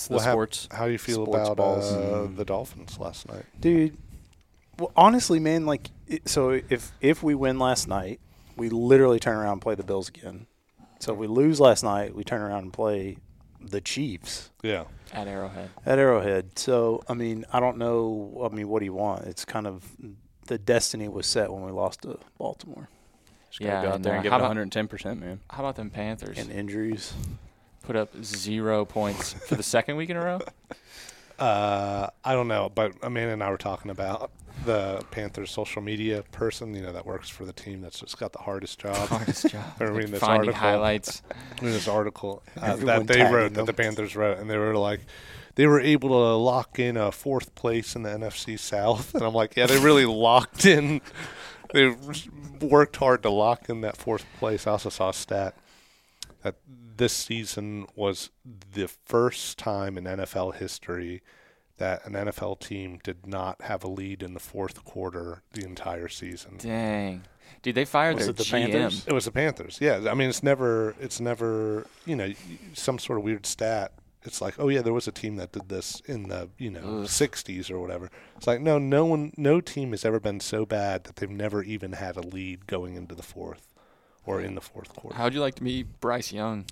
this the Well, how- sports? How do you feel about balls? uh, the Dolphins last night? dude. Well, honestly, man, like, it, so if if we win last night, we literally turn around and play the Bills again. So if we lose last night, we turn around and play the Chiefs Yeah. At Arrowhead. at Arrowhead. So I mean, I don't know. I mean, what do you want? It's kind of the destiny was set when we lost to Baltimore Just gotta Yeah, go out and, there and give it 110 percent, man. How about them Panthers? and injuries. Put up zero points for the second week in a row. Uh, I don't know, but Amanda and I were talking about the Panthers social media person, you know, that works for the team that's just got the hardest job. Hardest job. I reading this Finding article. highlights. in this article uh, that they wrote, them. that the Panthers wrote, and they were like, they were able to lock in a fourth place in the NFC South, and I'm like, yeah, they really locked in. They worked hard to lock in that fourth place. I also saw a stat that this season was the first time in NFL history that an NFL team did not have a lead in the fourth quarter the entire season. Dang. Dude, they fired Was their it the GM. Panthers? It was the Panthers. Yeah, I mean, it's never, it's never, you know, some sort of weird stat. It's like, oh yeah, there was a team that did this in the, you know, Ugh. '60s or whatever. It's like, no, no one, no team has ever been so bad that they've never even had a lead going into the fourth or in the fourth quarter. How'd you like to meet Bryce Young?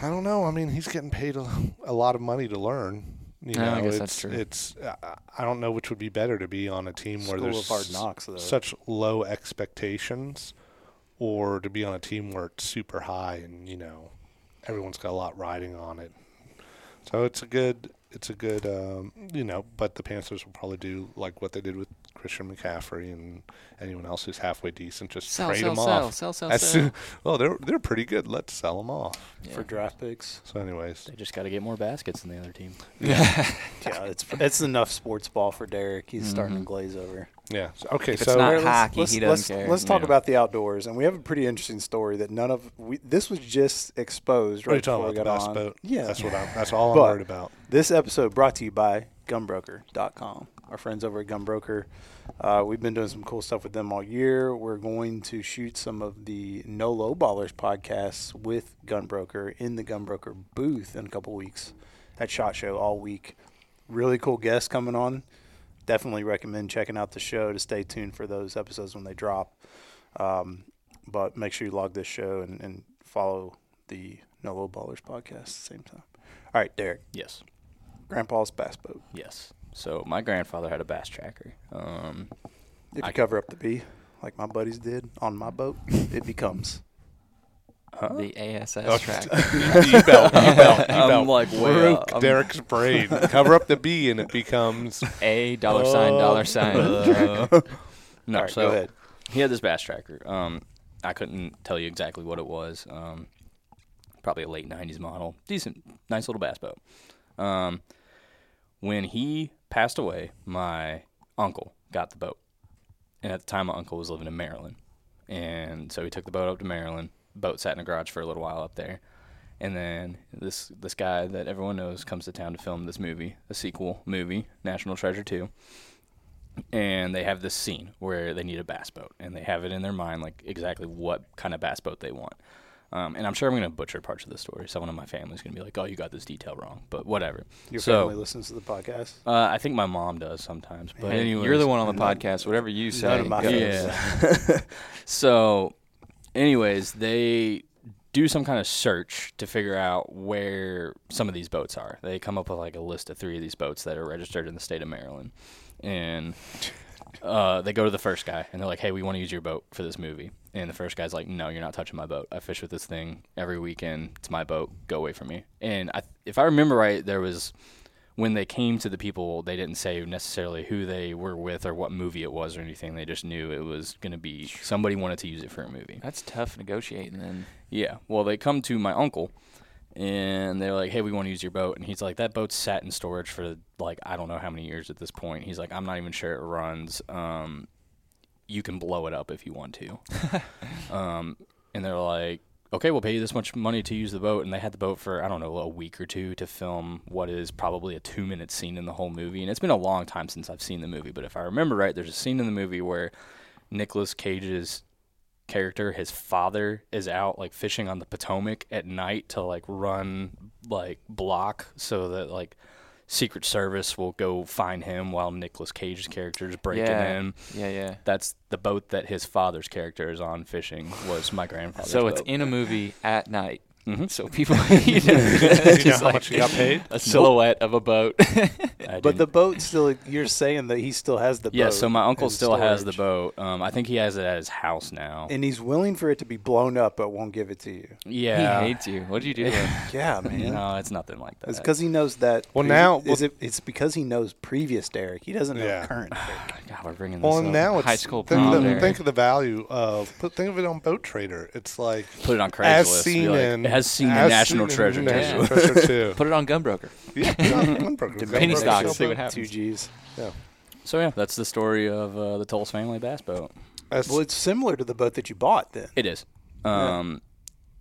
I don't know. I mean, he's getting paid a, a lot of money to learn. You Yeah, know, I guess it's, that's true. It's, I don't know which would be better to be on a team where there's hard knocks, though. such low expectations, or to be on a team where it's super high and you know everyone's got a lot riding on it. So it's a good, it's a good, um, you know. But the Panthers will probably do like what they did with Christian McCaffrey and anyone else who's halfway decent, just Sell, trade sell, them sell, off. sell, sell, As sell. soon, well, they're they're pretty good. Let's sell them off. for draft picks. So, anyways, They just got to get more baskets than the other team. Yeah, yeah, it's it's enough sports ball for Derek. He's starting to mm-hmm. glaze over. yeah. So, okay, If it's so not let's- hockey, let's, he doesn't let's, care. Let's talk Yeah. about the outdoors, and we have a pretty interesting story that none of we. This was just exposed what are you right before we got on. boat? Yeah, that's what I'm. That's all I'm worried about. This episode brought to you by Gunbroker.com. Our friends over at Gunbroker. Uh, we've been doing some cool stuff with them all year. We're going to shoot some of the No Low Ballers podcasts with Gunbroker in the Gunbroker booth in a couple weeks at Shot Show all week. Really cool guests coming on. Definitely recommend checking out the show to stay tuned for those episodes when they drop. Um, but make sure you log this show and, and follow the No Low Ballers podcast at the same time. All right, Derek. Yes, Grandpa's bass boat. yes. So my grandfather had a bass tracker. Um, If you I- cover up the B, like my buddies did on my boat, it becomes. The ASS Oh, track. you belt, you belt, you I'm like way broke up. I'm- Derek's brain. Cover up the B and it becomes A dollar sign, dollar sign. Uh, no, All right, so go ahead. he had this bass tracker. Um, I couldn't tell you exactly what it was. Um, probably a late '90s model, decent, nice little bass boat. Um, when he passed away, my uncle got the boat, and at the time, my uncle was living in Maryland, and so he took the boat up to Maryland. Boat sat in a garage for a little while up there, and then this this guy that everyone knows comes to town to film this movie, a sequel movie, National Treasure Two. And they have this scene where they need a bass boat. And they have it in their mind like exactly what kind of bass boat they want um, and i'm sure i'm going to butcher parts of the story someone in my family's going to be like oh you got this detail wrong but whatever Your so family listens to the podcast. uh, i think my mom does sometimes but Hey, anyway you're the one on the podcast. Whatever you say. None of my yeah so anyways they do some kind of search to figure out where some of these boats are they come up with like a list of three of these boats that are registered in the state of maryland and uh, they go to the first guy and they're like, "Hey, we want to use your boat for this movie." And the first guy's like, "No, you're not touching my boat. I fish with this thing every weekend. It's my boat. Go away from me." And I, if I remember right, there was when they came to the people, they didn't say necessarily who they were with or what movie it was or anything. They just knew it was going to be somebody wanted to use it for a movie. That's tough negotiating then. Yeah. Well, they come to my uncle and they're like, "Hey, we want to use your boat." And he's like, "That boat's sat in storage for like I don't know how many years at this point." He's like, "I'm not even sure it runs. Um, you can blow it up if you want to." um, and they're like, "Okay, we'll pay you this much money to use the boat." And they had the boat for I don't know a week or two to film what is probably a two minute scene in the whole movie. And it's been a long time since I've seen the movie, but if I remember right, there's a scene in the movie where Nicolas Cage's character, his father is out like fishing on the Potomac at night to like run like block so that like Secret Service will go find him while Nicolas Cage's character is breaking Yeah. in. Yeah, yeah. That's the boat that his father's character is on fishing. Was my grandfather's So it's boat. in a movie at night. Mhm. So people, you know, you know just how like much you got paid? a silhouette of a boat. I But the boat still, you're saying that he still has the boat. yeah. So my uncle in still has the boat. Um, I think he has it at his house now. And he's willing for it to be blown up, but won't give it to you. yeah. He hates you. What did you do? Yeah, man. No, it's nothing like that. It's because he knows that. Well, previ- now- is it? It's because he knows previous Derek. He doesn't know Yeah. current Derek. God, we're bringing this Well, up. and now it's High school think, prom of the, there. think of the value of put think of it on Boat Trader. It's like Put it on Craigslist. as seen like, in it has seen the National seen in Treasure National. Treasure too. Put it on Gunbroker. yeah, put it on Gunbroker. Penny Gunbroker stocks, still see what happens. Two G's. So yeah, that's the story of uh, the Towles family bass boat. That's- Well, it's similar to the boat that you bought then. It is. Um,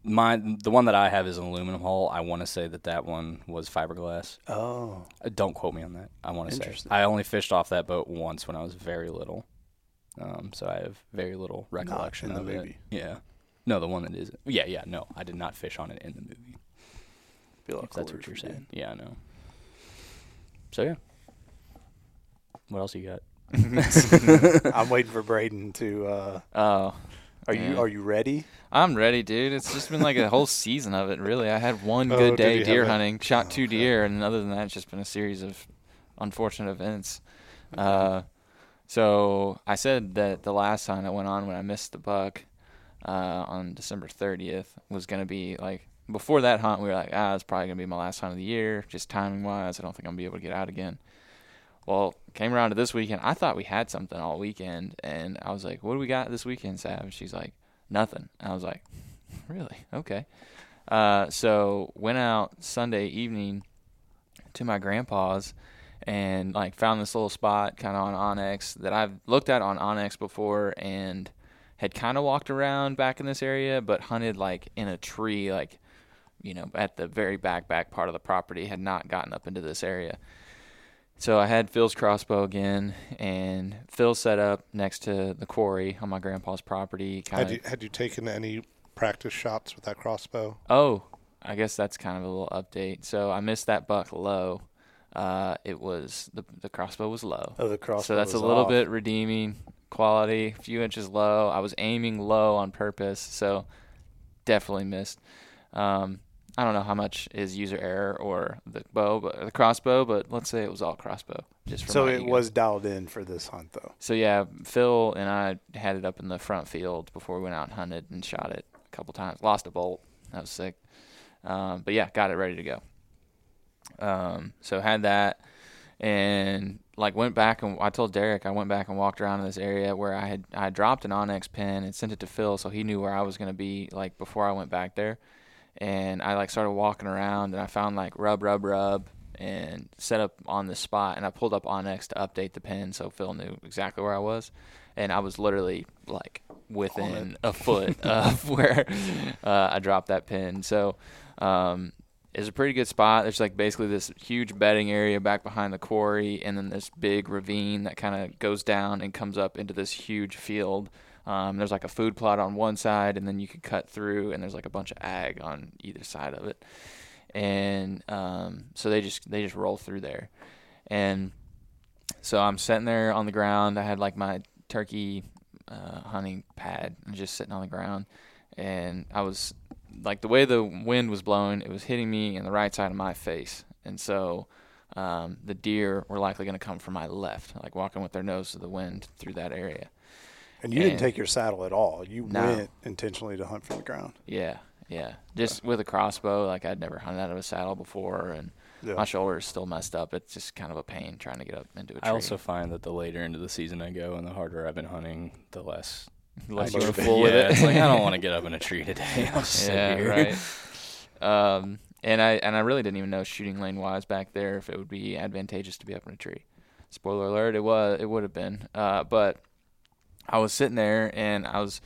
my the one that I have is an aluminum hull. I want to say that that one was fiberglass. Oh, Uh, Don't quote me on that. I want to say I only fished off that boat once when I was very little. Um, so I have very little recollection in the of movie. it. Yeah. No, the one that is. Yeah, yeah. No, I did not fish on it in the movie. be a lot If that's what you're if you saying. Yeah, I know. So yeah. What else you got? I'm waiting for Brayden to. Uh, Oh, are you Are you ready? I'm ready, dude. It's just been like a whole season of it, really. I had one Oh, good day deer have a- hunting, shot two okay. deer, and other than that, it's just been a series of unfortunate events. Uh, so I said that the last time I went on when I missed the buck uh, on December 30th was going to be like before that hunt. We were like, ah, it's probably to be my last hunt of the year, just timing wise. I don't think I'm gonna be able to get out again. Well, came around to this weekend. I thought we had something all weekend, and I was like, "What do we got this weekend, Sav?" And she's like, "Nothing." And I was like, "Really? Okay." Uh, so went out Sunday evening to my grandpa's and like found this little spot kind of on onX that I've looked at on onX before and had kind of walked around back in this area, but hunted like in a tree, like you know, at the very back back part of the property. Had not gotten up into this area. So I had Phil's crossbow again, and Phil set up next to the quarry on my grandpa's property. Kind had of you had you taken any practice shots with that crossbow? Oh, I guess that's kind of a little update. So I missed that buck low. Uh, it was the the crossbow was low. Oh, the crossbow. so that's a little off. bit redeeming quality. A few inches low. I was aiming low on purpose, so definitely missed. Um, I don't know how much is user error or the bow, but the crossbow. But let's say it was all crossbow. Just So it ego. was dialed in for this hunt, though. So yeah, Phil and I had it up in the front field before we went out and hunted and shot it a couple times. Lost a bolt. That was sick. Um, but yeah, got it ready to go. Um, so had that and like went back and I told Derek I went back and walked around in this area where I had I had dropped an onX pin and sent it to Phil so he knew where I was gonna be like before I went back there. And I like started walking around and I found like rub rub rub and set up on the spot and I pulled up onX to update the pin so Phil knew exactly where I was. And I was literally like within a foot of where uh, I dropped that pin. So um, it's a pretty good spot. There's like basically this huge bedding area back behind the quarry, and then this big ravine that kind of goes down and comes up into this huge field. Um, there's like a food plot on one side, and then you could cut through, and there's like a bunch of ag on either side of it. And um, so they just they just roll through there, and so I'm sitting there on the ground. I had like my turkey uh, hunting pad and just sitting on the ground, and I was like the way the wind was blowing, it was hitting me in the right side of my face, and so um, the deer were likely going to come from my left, like walking with their nose to the wind through that area. And you didn't take your saddle at all. You No. went intentionally to hunt for the ground. Yeah, yeah, just with a crossbow. Like I'd never hunted out of a saddle before, and Yeah. my shoulder is still messed up. It's just kind of a pain trying to get up into a tree. I also find that the later into the season I go and the harder I've been hunting, the less. Unless I you were get- full yeah, with it. it's like I don't want to get up in a tree today. I'll just sit yeah, here. right. Um, and I and I really didn't even know shooting lane wise back there if it would be advantageous to be up in a tree. Spoiler alert: it was. It would have been. Uh, but I was sitting there and I was.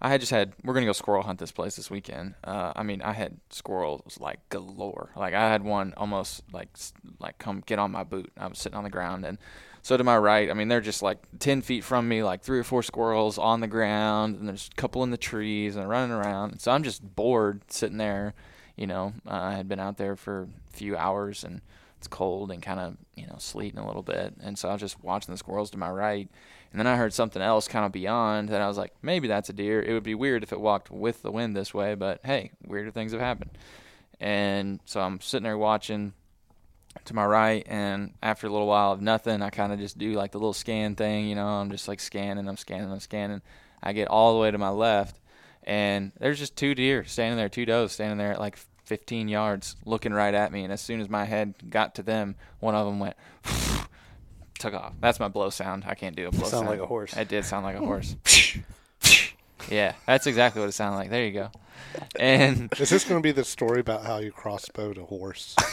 I had just had. We're gonna go squirrel hunt this place this weekend. Uh, I mean, I had squirrels like galore. Like I had one almost like like come get on my boot. I was sitting on the ground and. So to my right, I mean, they're just like ten feet from me, like three or four squirrels on the ground, and there's a couple in the trees and running around. So I'm just bored sitting there, you know, uh, I had been out there for a few hours and it's cold and kind of you know sleeting a little bit, and so I was just watching the squirrels to my right, and then I heard something else kind of beyond that. I was like, maybe that's a deer. It would be weird if it walked with the wind this way, but hey, weirder things have happened. And so I'm sitting there watching to my right, and after a little while of nothing, I kind of just do like the little scan thing, you know. I'm just like scanning, I'm scanning, I'm scanning. I get all the way to my left, and there's just two deer standing there, two does standing there at like 15 yards, looking right at me. And as soon as my head got to them, one of them went, took off. That's my blow sound. I can't do a blow Sound sound. like a horse. It did sound like a horse. yeah, that's exactly what it sounded like. There you go. And Is this going to be the story about how you crossbowed a horse?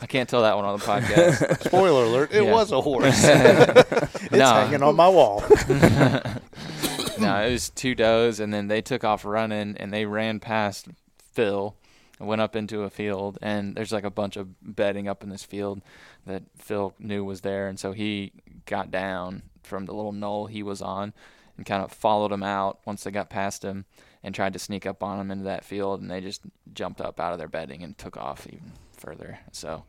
I can't tell that one on the podcast. Spoiler alert, it Yeah. was a horse. It's No. hanging on my wall. no, it was two does, and then they took off running, and they ran past Phil and went up into a field. And there's like a bunch of bedding up in this field that Phil knew was there, and so he got down from the little knoll he was on and kind of followed him out once they got past him and tried to sneak up on him into that field, and they just jumped up out of their bedding and took off even further. So,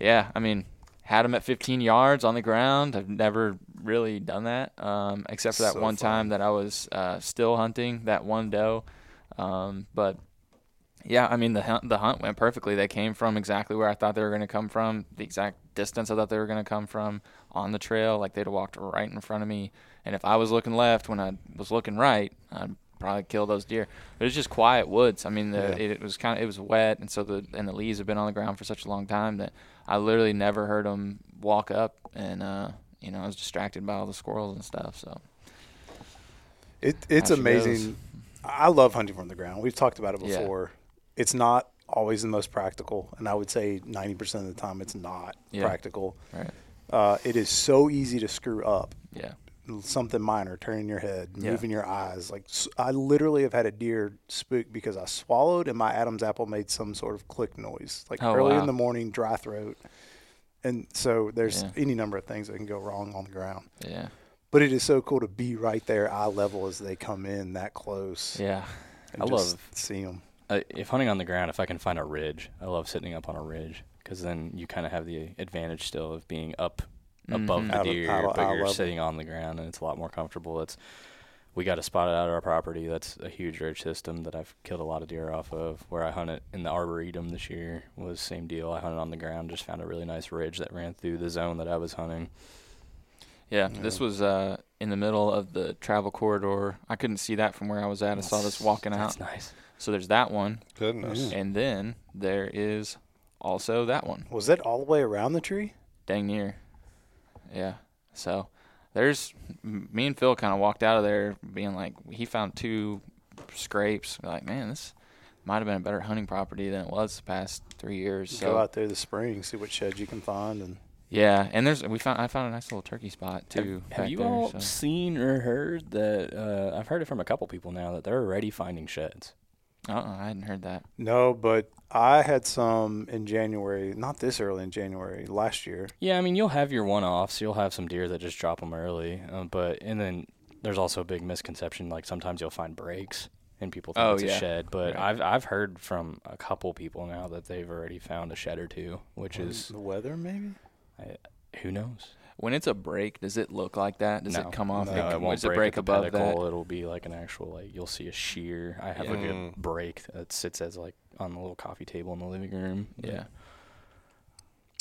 yeah, I mean, had him at 15 yards on the ground. I've never really done that, um, except for that So one time that I was uh, still hunting that one doe. Um, but yeah, I mean the hunt, the hunt went perfectly. They came from exactly where I thought they were going to come from, the exact distance I thought they were going to come from on the trail. Like they'd have walked right in front of me, and if I was looking left when I was looking right, I'd probably kill those deer. But it's just quiet woods. I mean, the, Yeah. it, it was kind of it was wet, and so the and the leaves have been on the ground for such a long time that I literally never heard them walk up, and uh, you know I was distracted by all the squirrels and stuff. So It, it's How amazing. I love hunting from the ground. We've talked about it before. It's not always the most practical, and I would say 90% of the time it's not Yeah. practical. right, Uh, it is so easy to screw up. yeah, Something minor, turning your head, Yeah. moving your eyes. Like I literally have had a deer spook because I swallowed and my Adam's apple made some sort of click noise, like Oh, early wow. in the morning, dry throat. And so there's Yeah. any number of things that can go wrong on the ground. yeah, But it is so cool to be right there, eye level, as they come in that close. yeah. and I just love- see them. Uh, if hunting on the ground, if I can find a ridge, I love sitting up on a ridge because then you kind of have the advantage still of being up above Mhm. the deer, out of- but eye you're level. sitting on the ground and it's a lot more comfortable. It's we got a spot out of our property that's a huge ridge system that I've killed a lot of deer off of. Where I hunted in the arboretum this year was same deal. I hunted on the ground, just found a really nice ridge that ran through the zone that I was hunting. Yeah, this was uh, in the middle of the travel corridor. I couldn't see that from where I was at. I saw this walking out. That's nice. So there's that one, Goodness. and then there is also that one, Was that all the way around the tree? dang near. Yeah. So there's me and Phil kind of walked out of there being like, he found two scrapes. We're like, man, this might have been a better hunting property than it was the past three years. So Go out there this spring, see what sheds you can find, and yeah, and there's we found I found a nice little turkey spot too. Have, have you there, all so. seen or heard that? Uh, I've heard it from a couple people now that they're already finding sheds. Uh-uh, I hadn't heard that. no, but I had some in January. Not this early in January, last year. Yeah, I mean you'll have your one-offs. You'll have some deer that just drop them early, uh, but and then there's also a big misconception. Like sometimes you'll find breaks and people think Oh, it's yeah. a shed, but Right. I've I've heard from a couple people now that they've already found a shed or two, which is the weather, maybe. I, who knows. When it's a break, does it look like that? Does no, it come off? No, the- it won't does it break, break at the above that? pedicle. It'll be like an actual like you'll see a shear. I have like Yeah. a break that sits as like on the little coffee table in the living room. Yeah.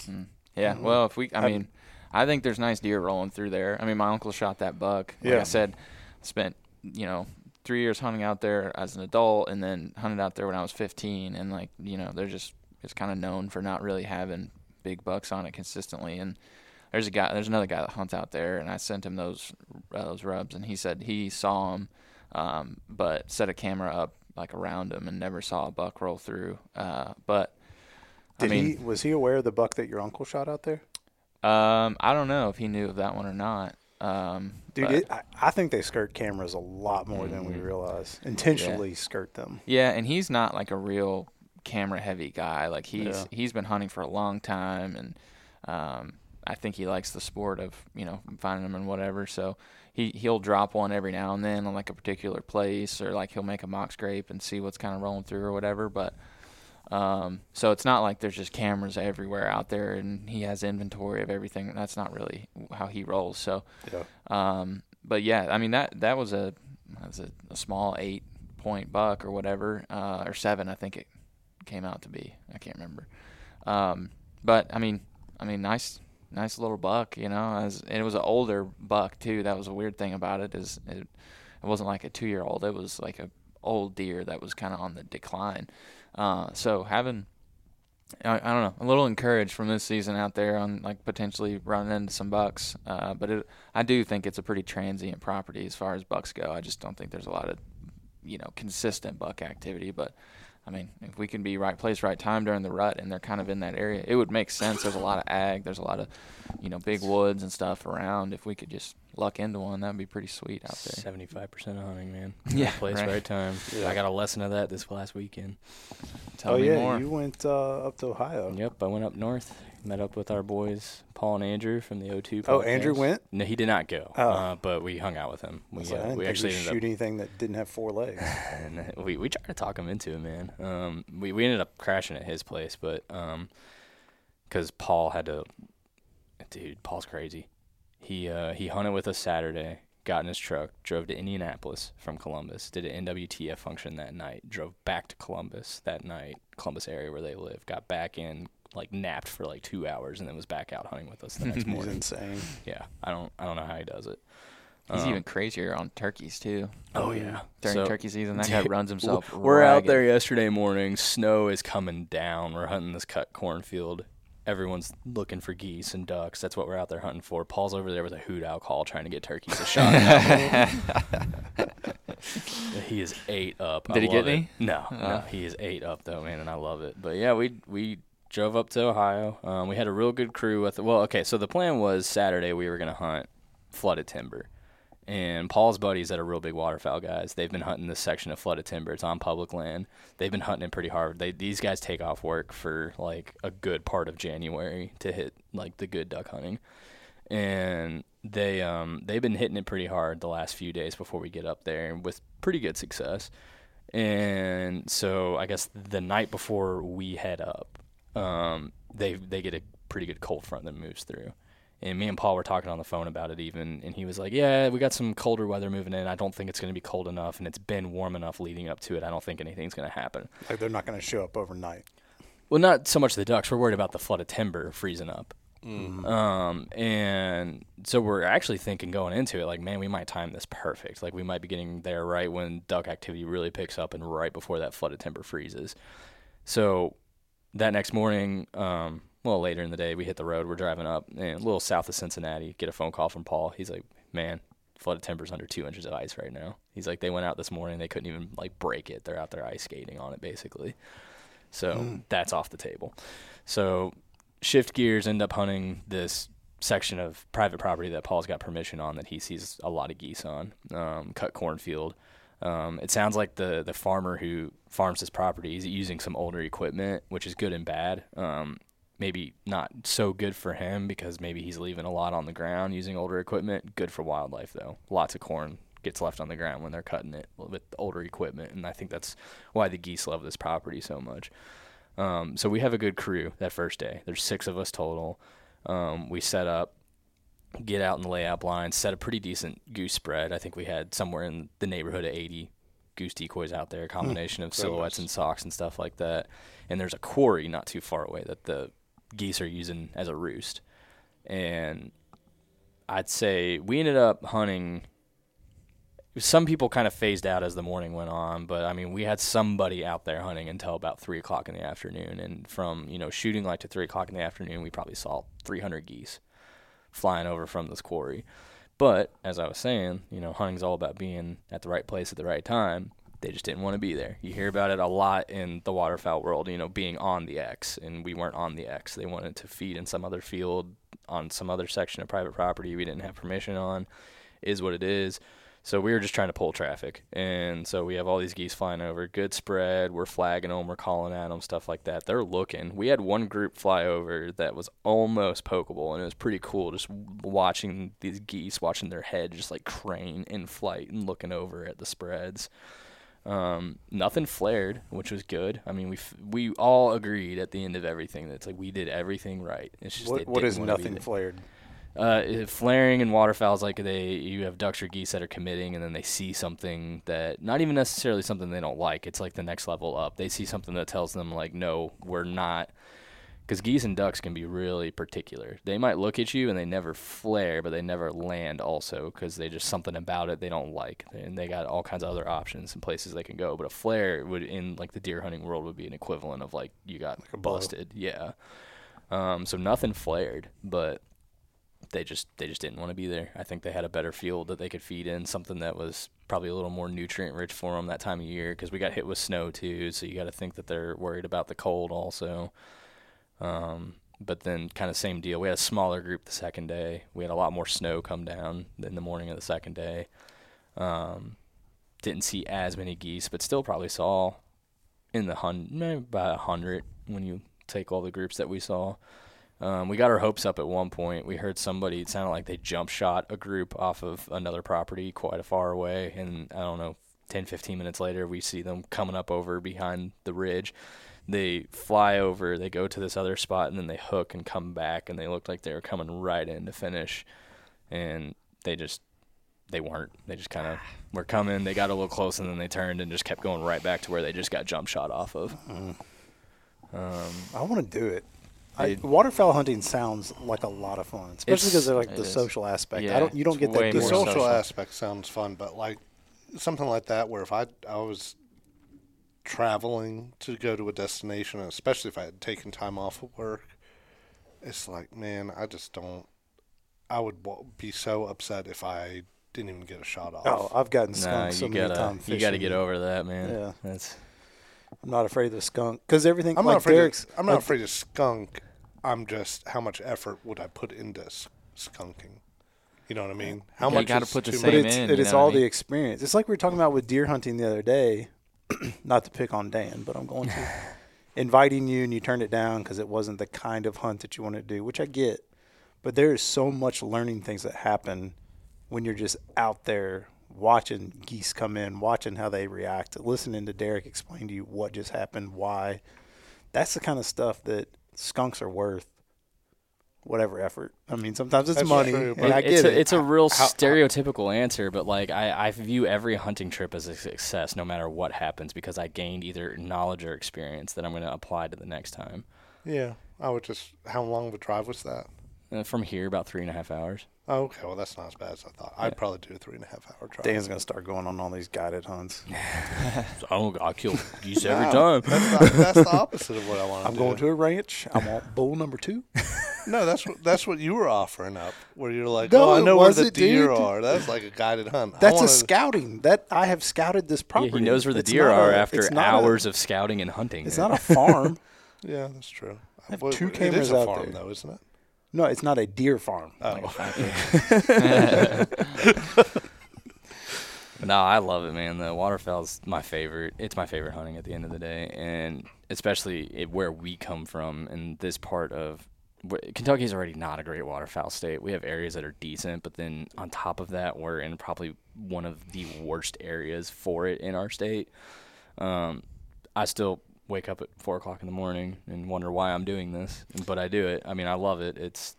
Mm. Yeah. Mhm. Well, if we, I I've- mean, I think there's nice deer rolling through there. I mean, my uncle shot that buck. Like Yeah. I said, spent you know three years hunting out there as an adult, and then hunted out there when I was 15. And like you know, they're just it's kind of known for not really having big bucks on it consistently. And there's a guy, there's another guy that hunts out there, and I sent him those uh, those rubs, and he said he saw them, um, but set a camera up like around him and never saw a buck roll through. Uh, but Did I mean, he was he aware of the buck that your uncle shot out there? um, I don't know if he knew of that one or not. Um, Dude, it, I, I think they skirt cameras a lot more than we Mhm. realize. Intentionally skirt them. yeah, and he's not like a real camera heavy guy. Like he's Yeah. he's been hunting for a long time, and um, I think he likes the sport of you know finding them and whatever. So he he'll drop one every now and then on like a particular place, or like he'll make a mock scrape and see what's kind of rolling through or whatever. But um, so it's not like there's just cameras everywhere out there, and he has inventory of everything. That's not really how he rolls. So, Yeah. um, but yeah, I mean that that was a that was a, a small eight point buck or whatever, uh, or seven, I think it came out to be. I can't remember. Um, but I mean, I mean, nice, nice little buck, you know. As and it was an older buck too. That was a weird thing about it is it, it wasn't like a two year old. It was like a old deer that was kind of on the decline. Uh, so having I, I don't know, a little encouraged from this season out there on like potentially running into some bucks. Uh, but it, I do think it's a pretty transient property as far as bucks go. I just don't think there's a lot of, you know, consistent buck activity. But I mean, if we can be right place, right time during the rut, and they're kind of in that area, it would make sense. There's a lot of ag. There's a lot of, you know, big woods and stuff around. If we could just luck into one, that'd be pretty sweet out there. Seventy-five percent of hunting, man. Yeah, Right place, right. right, time. Yeah. I got a lesson of that this last weekend. Tell oh me yeah, more. you went uh, up to Ohio. Yep, I went up north, met up with our boys Paul and Andrew from the O2. Oh, Andrew went. No, he did not go. Oh. Uh, but we hung out with him. We, like, uh, didn't we actually shoot up anything that didn't have four legs. and we we tried to talk him into it, man. Um, we we ended up crashing at his place, but um, because Paul had to, dude, Paul's crazy. He uh he hunted with us Saturday, got in his truck, drove to Indianapolis from Columbus, did an NWTF function that night, drove back to Columbus that night, Columbus area where they live, got back in, like napped for like two hours, and then was back out hunting with us the next He's morning. insane. yeah, I don't I don't know how he does it. He's Um, even crazier on turkeys too. oh yeah During So- turkey season, that guy runs himself. We're out there yesterday morning. Snow is coming down. We're hunting this cut cornfield. Everyone's looking for geese and ducks. That's what we're out there hunting for. Paul's over there with a hoot owl call trying to get turkeys a shot. he is eight up. I Did he get love it. any? No, no. Oh. He is eight up though, man, and I love it. But yeah, we we drove up to Ohio. Um, we had a real good crew with. Well, okay, so the plan was Saturday we were gonna hunt flooded timber. And Paul's buddies that are real big waterfowl guys, they've been hunting this section of flooded timber. It's on public land. They've been hunting it pretty hard. They these guys take off work for like a good part of January to hit like the good duck hunting. And they um they've been hitting it pretty hard the last few days before we get up there with pretty good success. And so I guess the night before we head up, um, they they get a pretty good cold front that moves through. And me and Paul were talking on the phone about it even, and he was like, "Yeah, we got some colder weather moving in. I don't think it's going to be cold enough, and it's been warm enough leading up to it. I don't think anything's going to happen." Like they're not going to show up overnight. Well, not so much the ducks. We're worried about the flooded timber freezing up. Um, and so we're actually thinking going into it, like, man, we might time this perfect. Like, we might be getting there right when duck activity really picks up and right before that flooded timber freezes. So that next morning, um, well, later in the day, we hit the road. We're driving up and a little south of Cincinnati. Get a phone call from Paul. He's like, man, flooded timber's under two inches of ice right now. He's like, they went out this morning. They couldn't even like break it. They're out there ice skating on it basically. So that's off the table. So shift gears, end up hunting this section of private property that Paul's got permission on that he sees a lot of geese on. Um, cut cornfield. Um, it sounds like the the farmer who farms this property is using some older equipment, which is good and bad. Um, maybe not so good for him because maybe he's leaving a lot on the ground using older equipment. Good for wildlife though. Lots of corn gets left on the ground when they're cutting it with older equipment, and I think that's why the geese love this property so much. Um, so we have a good crew that first day. There's six of us total. Um, we set up, get out in the layout blind, set a pretty decent goose spread. I think we had somewhere in the neighborhood of 80 goose decoys out there, a hmm, combination of silhouettes nice. and socks and stuff like that. And there's a quarry not too far away that the geese are using as a roost. And I'd say we ended up hunting. Some people kind of phased out as the morning went on, but I mean, we had somebody out there hunting until about three o'clock in the afternoon. And from you know shooting light to three o'clock in the afternoon, we probably saw 300 geese flying over from this quarry. But as I was saying, you know, hunting's all about being at the right place at the right time. They just didn't want to be there. You hear about it a lot in the waterfowl world, you know, being on the X, and we weren't on the X. They wanted to feed in some other field on some other section of private property we didn't have permission on. Is what it is. So we were just trying to pull traffic, and so we have all these geese flying over. Good spread. We're flagging them. We're calling at them, stuff like that. They're looking. We had one group fly over that was almost pokeable, and it was pretty cool just watching these geese, watching their head just like crane in flight and looking over at the spreads. Um, nothing flared, which was good. I mean, we f- we all agreed at the end of everything that it's like we did everything right. It's just What, what is nothing flared? Uh, flaring and waterfowl is like they you have ducks or geese that are committing, and then they see something that not even necessarily something they don't like. It's like the next level up. They see something that tells them like, no, we're not. Because geese and ducks can be really particular. They might look at you and they never flare, but they never land also because they just something about it they don't like, and they got all kinds of other options and places they can go. But a flare would in like the deer hunting world would be an equivalent of like you got a blow. busted, yeah. Um, so nothing flared, but they just they just didn't want to be there. I think they had a better field that they could feed in, something that was probably a little more nutrient rich for them that time of year because we got hit with snow too. So you got to think that they're worried about the cold also. Um, but then kind of same deal. We had a smaller group the second day. We had a lot more snow come down in the morning of the second day. Um, didn't see as many geese, but still probably saw in the hun maybe about a hundred when you take all the groups that we saw. Um, we got our hopes up at one point. We heard somebody, it sounded like they jump shot a group off of another property quite a far away. And I don't know, 10, 15 minutes later, we see them coming up over behind the ridge. They fly over, they go to this other spot, and then they hook and come back. And they looked like they were coming right in to finish. And they just, they weren't. They just kind of were coming. They got a little close, and then they turned and just kept going right back to where they just got jump shot off of. Um, I want to do it. I, waterfowl hunting sounds like a lot of fun, especially because of like the is. social aspect. I don't. You don't get that. the social, social. aspect sounds fun, but like something like that, where if I I was traveling to go to a destination, especially if I had taken time off of work, it's like, man, I just don't. I would be so upset if I didn't even get a shot off. Oh, I've gotten Nah, skunked so you many times. you gotta get over that, man. Yeah. That's I'm not afraid of the skunk because everything. I'm like not afraid. Derek's, Of, I'm not like, afraid of skunk. I'm just how much effort would I put into skunking? You know what I mean? How Yeah, you much? gotta put the too But same much? it's, in, it you know what all I the experience. It's like we were talking about with deer hunting the other day. not to pick on Dan, but I'm going to. Inviting you and you turned it down because it wasn't the kind of hunt that you wanted to do, which I get. But there is so much learning things that happen when you're just out there watching geese come in, watching how they react, listening to Derek explain to you what just happened, why. That's the kind of stuff that skunks are worth. Whatever effort. I mean, sometimes it's That's money, true, and but I it's a, it. it's a real How- how- stereotypical answer, but like I, I view every hunting trip as a success, no matter what happens, because I gained either knowledge or experience that I'm going to apply to the next time. Yeah, I would just. How long of a drive was that? Uh, from here, about three and a half hours. Oh, okay, well that's not as bad as I thought. Yeah. I'd probably do a three and a half hour drive. Dan's gonna start going on all these guided hunts. I don't. I kill geese every Wow, time. That's, not, that's the opposite of what I want to I'm do. going to a ranch. I want bull number two. No, that's what that's what you were offering up, where you're like, No, oh, I it know where the wasn't, deer dude. are. That's like a guided hunt. I That's wanna- a scouting. That I have scouted this Yeah, property. he knows where the It's deer not are a- after it's not a- hours of scouting and hunting. it's man. not a farm. Yeah, that's true. I have What- two it is cameras a out farm, there. though, isn't it? No, it's not a deer farm. Oh, No, I love it, man. The waterfowl's my favorite. It's my favorite hunting at the end of the day, and especially it, where we come from in this part of Kentucky's already not a great waterfowl state. We have areas that are decent, but then on top of that, we're in probably one of the worst areas for it in our state. Um, I still wake up at four o'clock in the morning and wonder why I'm doing this, but I do it. I mean, I love it. It's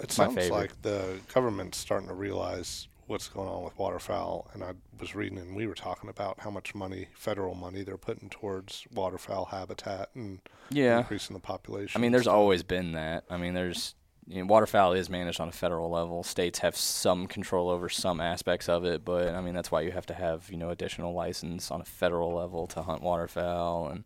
it sounds favorite. like the government's starting to realize what's going on with waterfowl. And I was reading, and we were talking about how much money, federal money, they're putting towards waterfowl habitat and yeah. increasing the population. I mean, there's always been that. I mean, there's you know, waterfowl is managed on a federal level. States have some control over some aspects of it, but I mean that's why you have to have you know additional license on a federal level to hunt waterfowl and.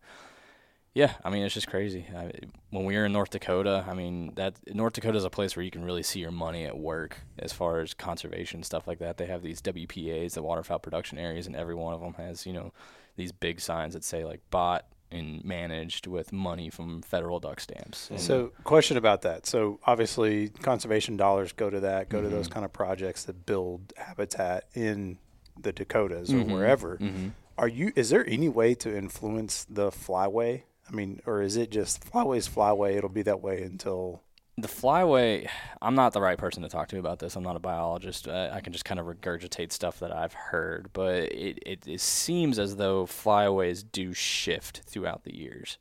Yeah, I mean it's just crazy. I, when we were in North Dakota, I mean that North Dakota is a place where you can really see your money at work as far as conservation stuff like that. They have these WPAs, the waterfowl production areas, and every one of them has you know these big signs that say like bought and managed with money from federal duck stamps. And- So, question about that. So, obviously, conservation dollars go to that, go to those Mhm. kind of projects that build habitat in the Dakotas Mhm. or wherever. hmm Are you? Is there any way to influence the flyway? I mean, or is it just flyway's flyway? It'll be that way until The flyway, I'm not the right person to talk to about this. I'm not a biologist. I, I can just kind of regurgitate stuff that I've heard, but it, it, it seems as though flyways do shift throughout the years.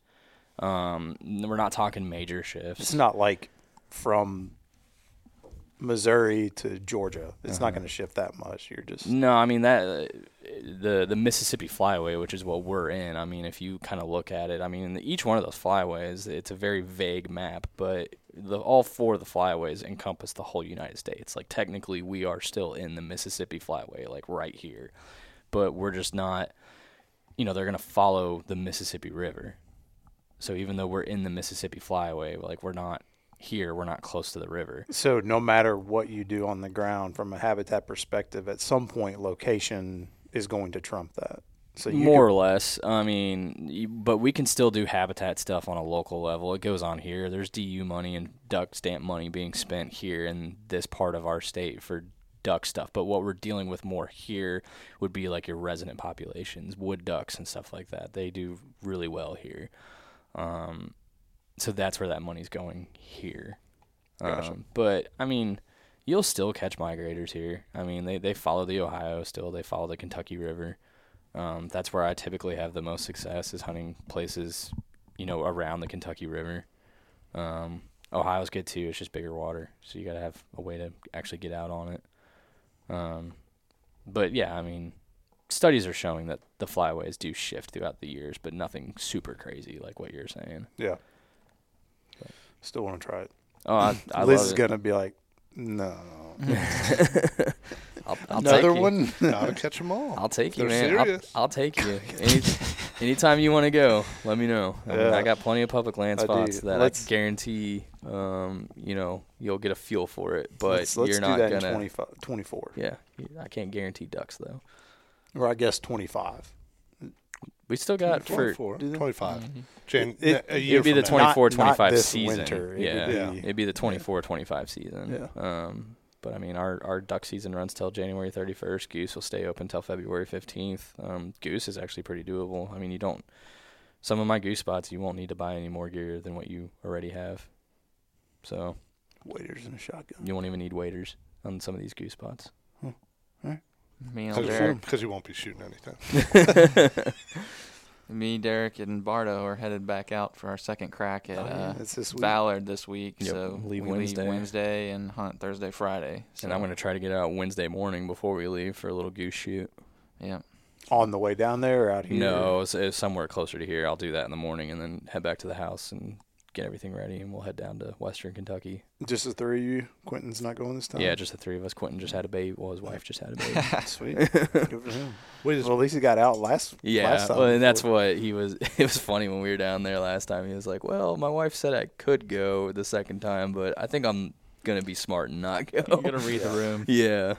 Um, we're not talking major shifts. it's not like from Missouri to Georgia. It's not going to shift that much. You're just No, I mean that uh, the the Mississippi Flyway, which is what we're in. I mean, if you kind of look at it, I mean, each one of those flyways, it's a very vague map, but the all four of the flyways encompass the whole United States. Like technically, we are still in the Mississippi Flyway, like right here, but we're just not. You know, they're gonna follow the Mississippi River. So even though we're in the Mississippi Flyway, like we're not here, we're not close to the river. so no matter what you do on the ground from a habitat perspective, at some point location is going to trump that. So you more or less. I mean, you, but we can still do habitat stuff on a local level. It goes on here. There's DU money and duck stamp money being spent here in this part of our state for duck stuff. But what we're dealing with more here would be like your resident populations, wood ducks and stuff like that. They do really well here. Um, so that's where that money's going here. Gotcha. Um, but I mean, you'll still catch migrators here. I mean, they they follow the Ohio still. They follow the Kentucky River. Um, that's where I typically have the most success is hunting places, you know, around the Kentucky River. Um, Ohio's good too. It's just bigger water, so you got to have a way to actually get out on it. Um, but yeah, I mean, studies are showing that the flyways do shift throughout the years, but nothing super crazy like what you're saying. yeah. Still want to try it. Oh, I, I Liz love is it. gonna be like, no. I'll, I'll Another take you. one. Gotta catch them all. I'll take you, They're man. I'll. I'll take you. Any, anytime you want to go, let me know. I, mean, Yeah. I got plenty of public land I spots that Let's- I guarantee, um, you know, you'll get a feel for it. But let's let's you're do not that gonna. in 25, 24. Yeah, I can't guarantee ducks though. Or I guess 25. We still got for 24, 25. Mm-hmm. Jan- It- a year it'd be the from 24 Not- not 25 this season. winter. It yeah. would Yeah. be- It'd be the 24 25 season. Yeah. Um, but I mean, our, our duck season runs till January 31st. Goose will stay open till February 15th. Um, goose is actually pretty doable. I mean, you don't. Some of my goose spots, you won't need to buy any more gear than what you already have. So Waders and a shotgun. you won't even need waders on some of these goose spots. Me and Because Derek, you won't be shooting anything. me, Derek, and Bardo are headed back out for our second crack at Oh, yeah, uh, it's this week. Ballard this week. Yep, So leave we Wednesday. leave Wednesday and hunt Thursday, Friday. So, And I'm going to try to get out Wednesday morning before we leave for a little goose shoot. yeah. On the way down there or out here? No, it's, it's somewhere closer to here. I'll do that in the morning and then head back to the house and get everything ready, and we'll head down to Western Kentucky. Just the three of you? Quentin's not going this time? Yeah, just the three of us. Quentin just had a baby. Well, his wife just had a baby. Sweet. Good for him. Wait, is Well, at least he got out last yeah, last time well, and that's what he was. It was funny when we were down there last time. He was like, "Well, my wife said I could go the second time, but I think I'm gonna be smart and not go." You're gonna read the room. yeah,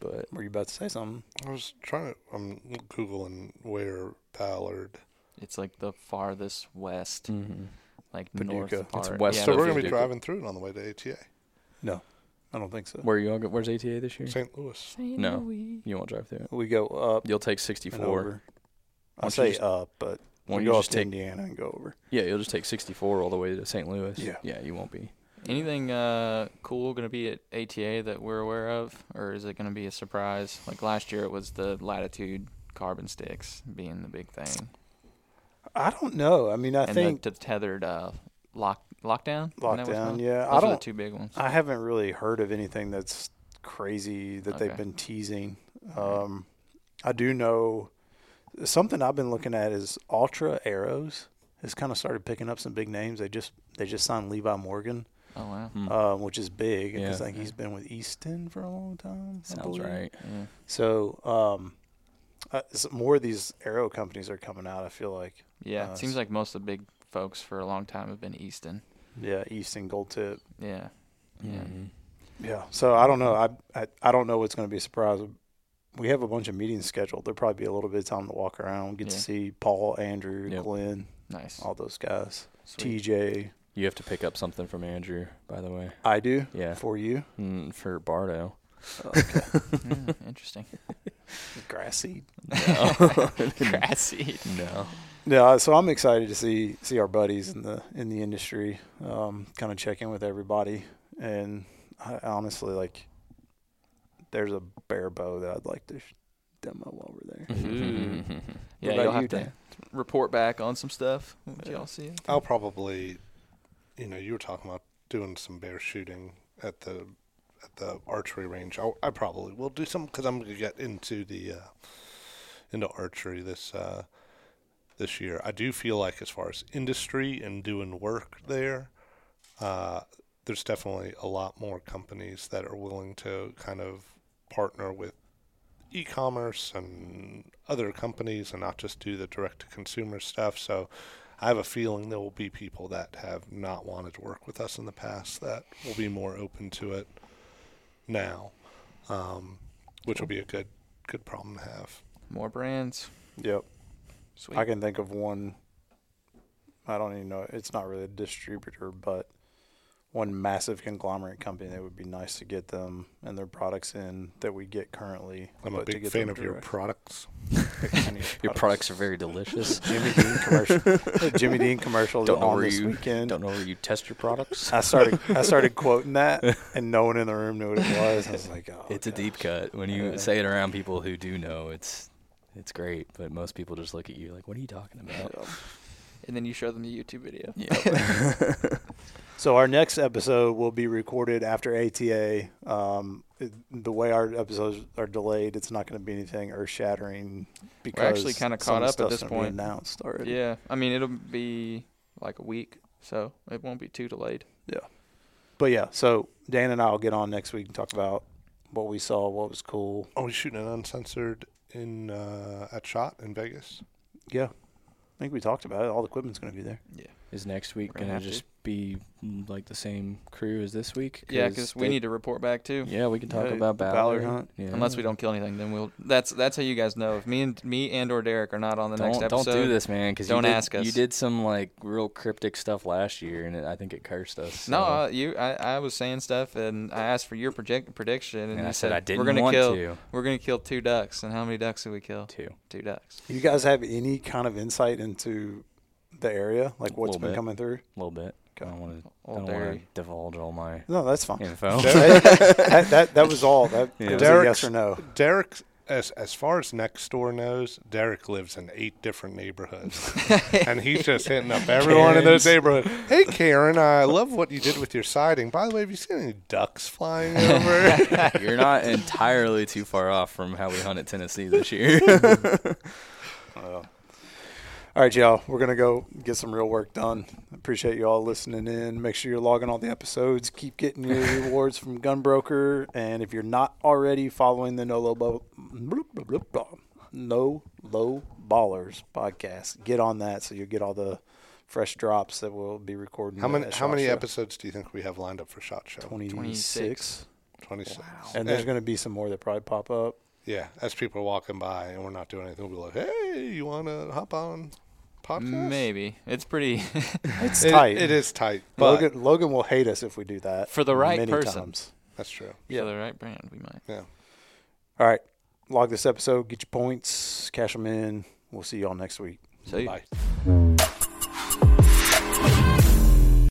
but Were you about to say something? I was trying to. I'm googling where Ballard. It's like the farthest west, mhm. Like Paducah. north It's part. west yeah, so of we're gonna be Paducah. driving through it on the way to ATA, No, I don't think so. where are you? all go- Where's ATA this year? St. Louis. No, you won't drive through it. We go up You'll take and 64. over. I Won't you say just- up, but Won't we you go up just to take? Indiana and go over. Yeah, you'll just take 64 all the way to St. Louis. Yeah. yeah, you won't be. Anything uh, cool going to be at ATA that we're aware of, or is it going to be a surprise? Like last year, it was the Latitude carbon sticks being the big thing, I don't know. I mean, I and think the, the tethered uh, lock lockdown. Isn't that what lockdown. Yeah, Those I are the don't. two big ones. I haven't really heard of anything that's crazy that they've been teasing. Um, I do know something I've been looking at is Ultra Arrows has kind of started picking up some big names. They just they just signed Levi Morgan, Oh wow. Hmm. um, which is big because Yeah. I think he's been with Easton for a long time. I Sounds right. Yeah. So um, uh, s- more of these arrow companies are coming out. I feel like Yeah, Uh, it seems like most of the big folks for a long time have been Easton. yeah, Easton Gold Tip. Yeah. Yeah. Mhm. Yeah. So I don't know. I I, I don't know what's going to be a surprise. We have a bunch of meetings scheduled. There'll probably be a little bit of time to walk around, get to see Paul, Andrew, Yep. Glenn, Nice. all those guys. Sweet. TJ. You have to pick up something from Andrew, by the way. I do Yeah, for you. mm, for Bardo. Yeah, interesting. Grass seed. No. Grass seed. No. Yeah, so I'm excited to see see our buddies in the in the industry, um, kind of check in with everybody, and I, honestly, like, there's a bear bow that I'd like to sh- demo while we're there. Ooh. yeah, you'll you, have to Dan? report back on some stuff. What Yeah. y'all see? I'll probably, you know, you were talking about doing some bear shooting at the at the archery range. I'll, I probably will do some because I'm gonna get into the uh, into archery this uh, this year. I do feel like as far as industry and doing work there, uh, there's definitely a lot more companies that are willing to kind of partner with e-commerce and other companies and not just do the direct to consumer stuff. So I have a feeling there will be people that have not wanted to work with us in the past that will be more open to it now, um, which will be a good good problem to have. More brands. Yep, Sweet. I can think of one. I don't even know. It's not really a distributor, but one massive conglomerate company that would be nice to get them and their products in that we get currently. I'm a big fan them of your direct. products. Big fan of Your products are very delicious. Jimmy Dean commercial. Jimmy Dean commercial Don't know on where this you weekend. don't know where you test your products. I started I started quoting that, and no one in the room knew what it was. I was like, oh, It's a deep cut. When you Yeah. say it around people who do know, it's it's great. But most people just look at you like, "What are you talking about?" And then you show them the YouTube video. Yeah. So our next episode will be recorded after ATA. Um, it, the way our episodes are delayed, it's not going to be anything earth shattering because actually kinda caught up at this gonna be point. Announced already. Yeah, I mean it'll be like a week, so it won't be too delayed. Yeah, but yeah, so Dan and I will get on next week and talk about what we saw, what was cool. Are we shooting an uncensored in uh, at Shot in Vegas? Yeah, I think we talked about it. All the equipment's going to be there. Is next week We're gonna gonna have just be mm, like the same crew as this week? Yeah, because we need to report back too. Yeah, we can talk Yeah, about the Ballard. Ballard hunt. Yeah. Unless we don't kill anything, then we'll. That's that's how you guys know. If me and me and or Derek are not on the don't, next episode, don't do this, man. Because don't you did, ask us. You did some like real cryptic stuff last year, and it, I think it cursed us. No, uh, you. I, I was saying stuff, and I asked for your project prediction, and, and you I said I didn't we're gonna want kill. to. We're gonna kill two ducks, and how many ducks did we kill? Two. Two ducks. You guys have any kind of insight into the area, like what's Little been bit. coming through? A little bit. I Okay. don't want to. I Old don't want dairy. to divulge all my No, that's fine. info. that, that that was all. That Yeah. it was a Derek's- yes or no. Derek, as as far as Nextdoor knows, Derek lives in eight different neighborhoods, and he's just hitting up everyone in those neighborhoods. Hey, Karen, I love what you did with your siding. By the way, have you seen any ducks flying over? You're not entirely too far off from how we hunt at Tennessee this year. All right, y'all. We're gonna go get some real work done. Appreciate you all listening in. Make sure you're logging all the episodes. Keep getting your rewards from Gunbroker, and if you're not already following the No Low Bo- No Low Ballers podcast, get on that so you'll get all the fresh drops that we'll be recording. how many at how SHOT many Show. episodes do you think we have lined up for Shot Show? 26. Twenty six. And there's going to be some more that probably pop up. Yeah, as people are walking by and we're not doing anything, we'll be like, "Hey, you want to hop on podcast?" Maybe it's pretty It's It- tight. It is tight, but Logan, Logan will hate us if we do that. For the right many person. Times. that's true. Yeah. for the right brand. We might. Yeah. All right. Log this episode, get your points, cash them in. We'll see y'all next week. So you- Bye.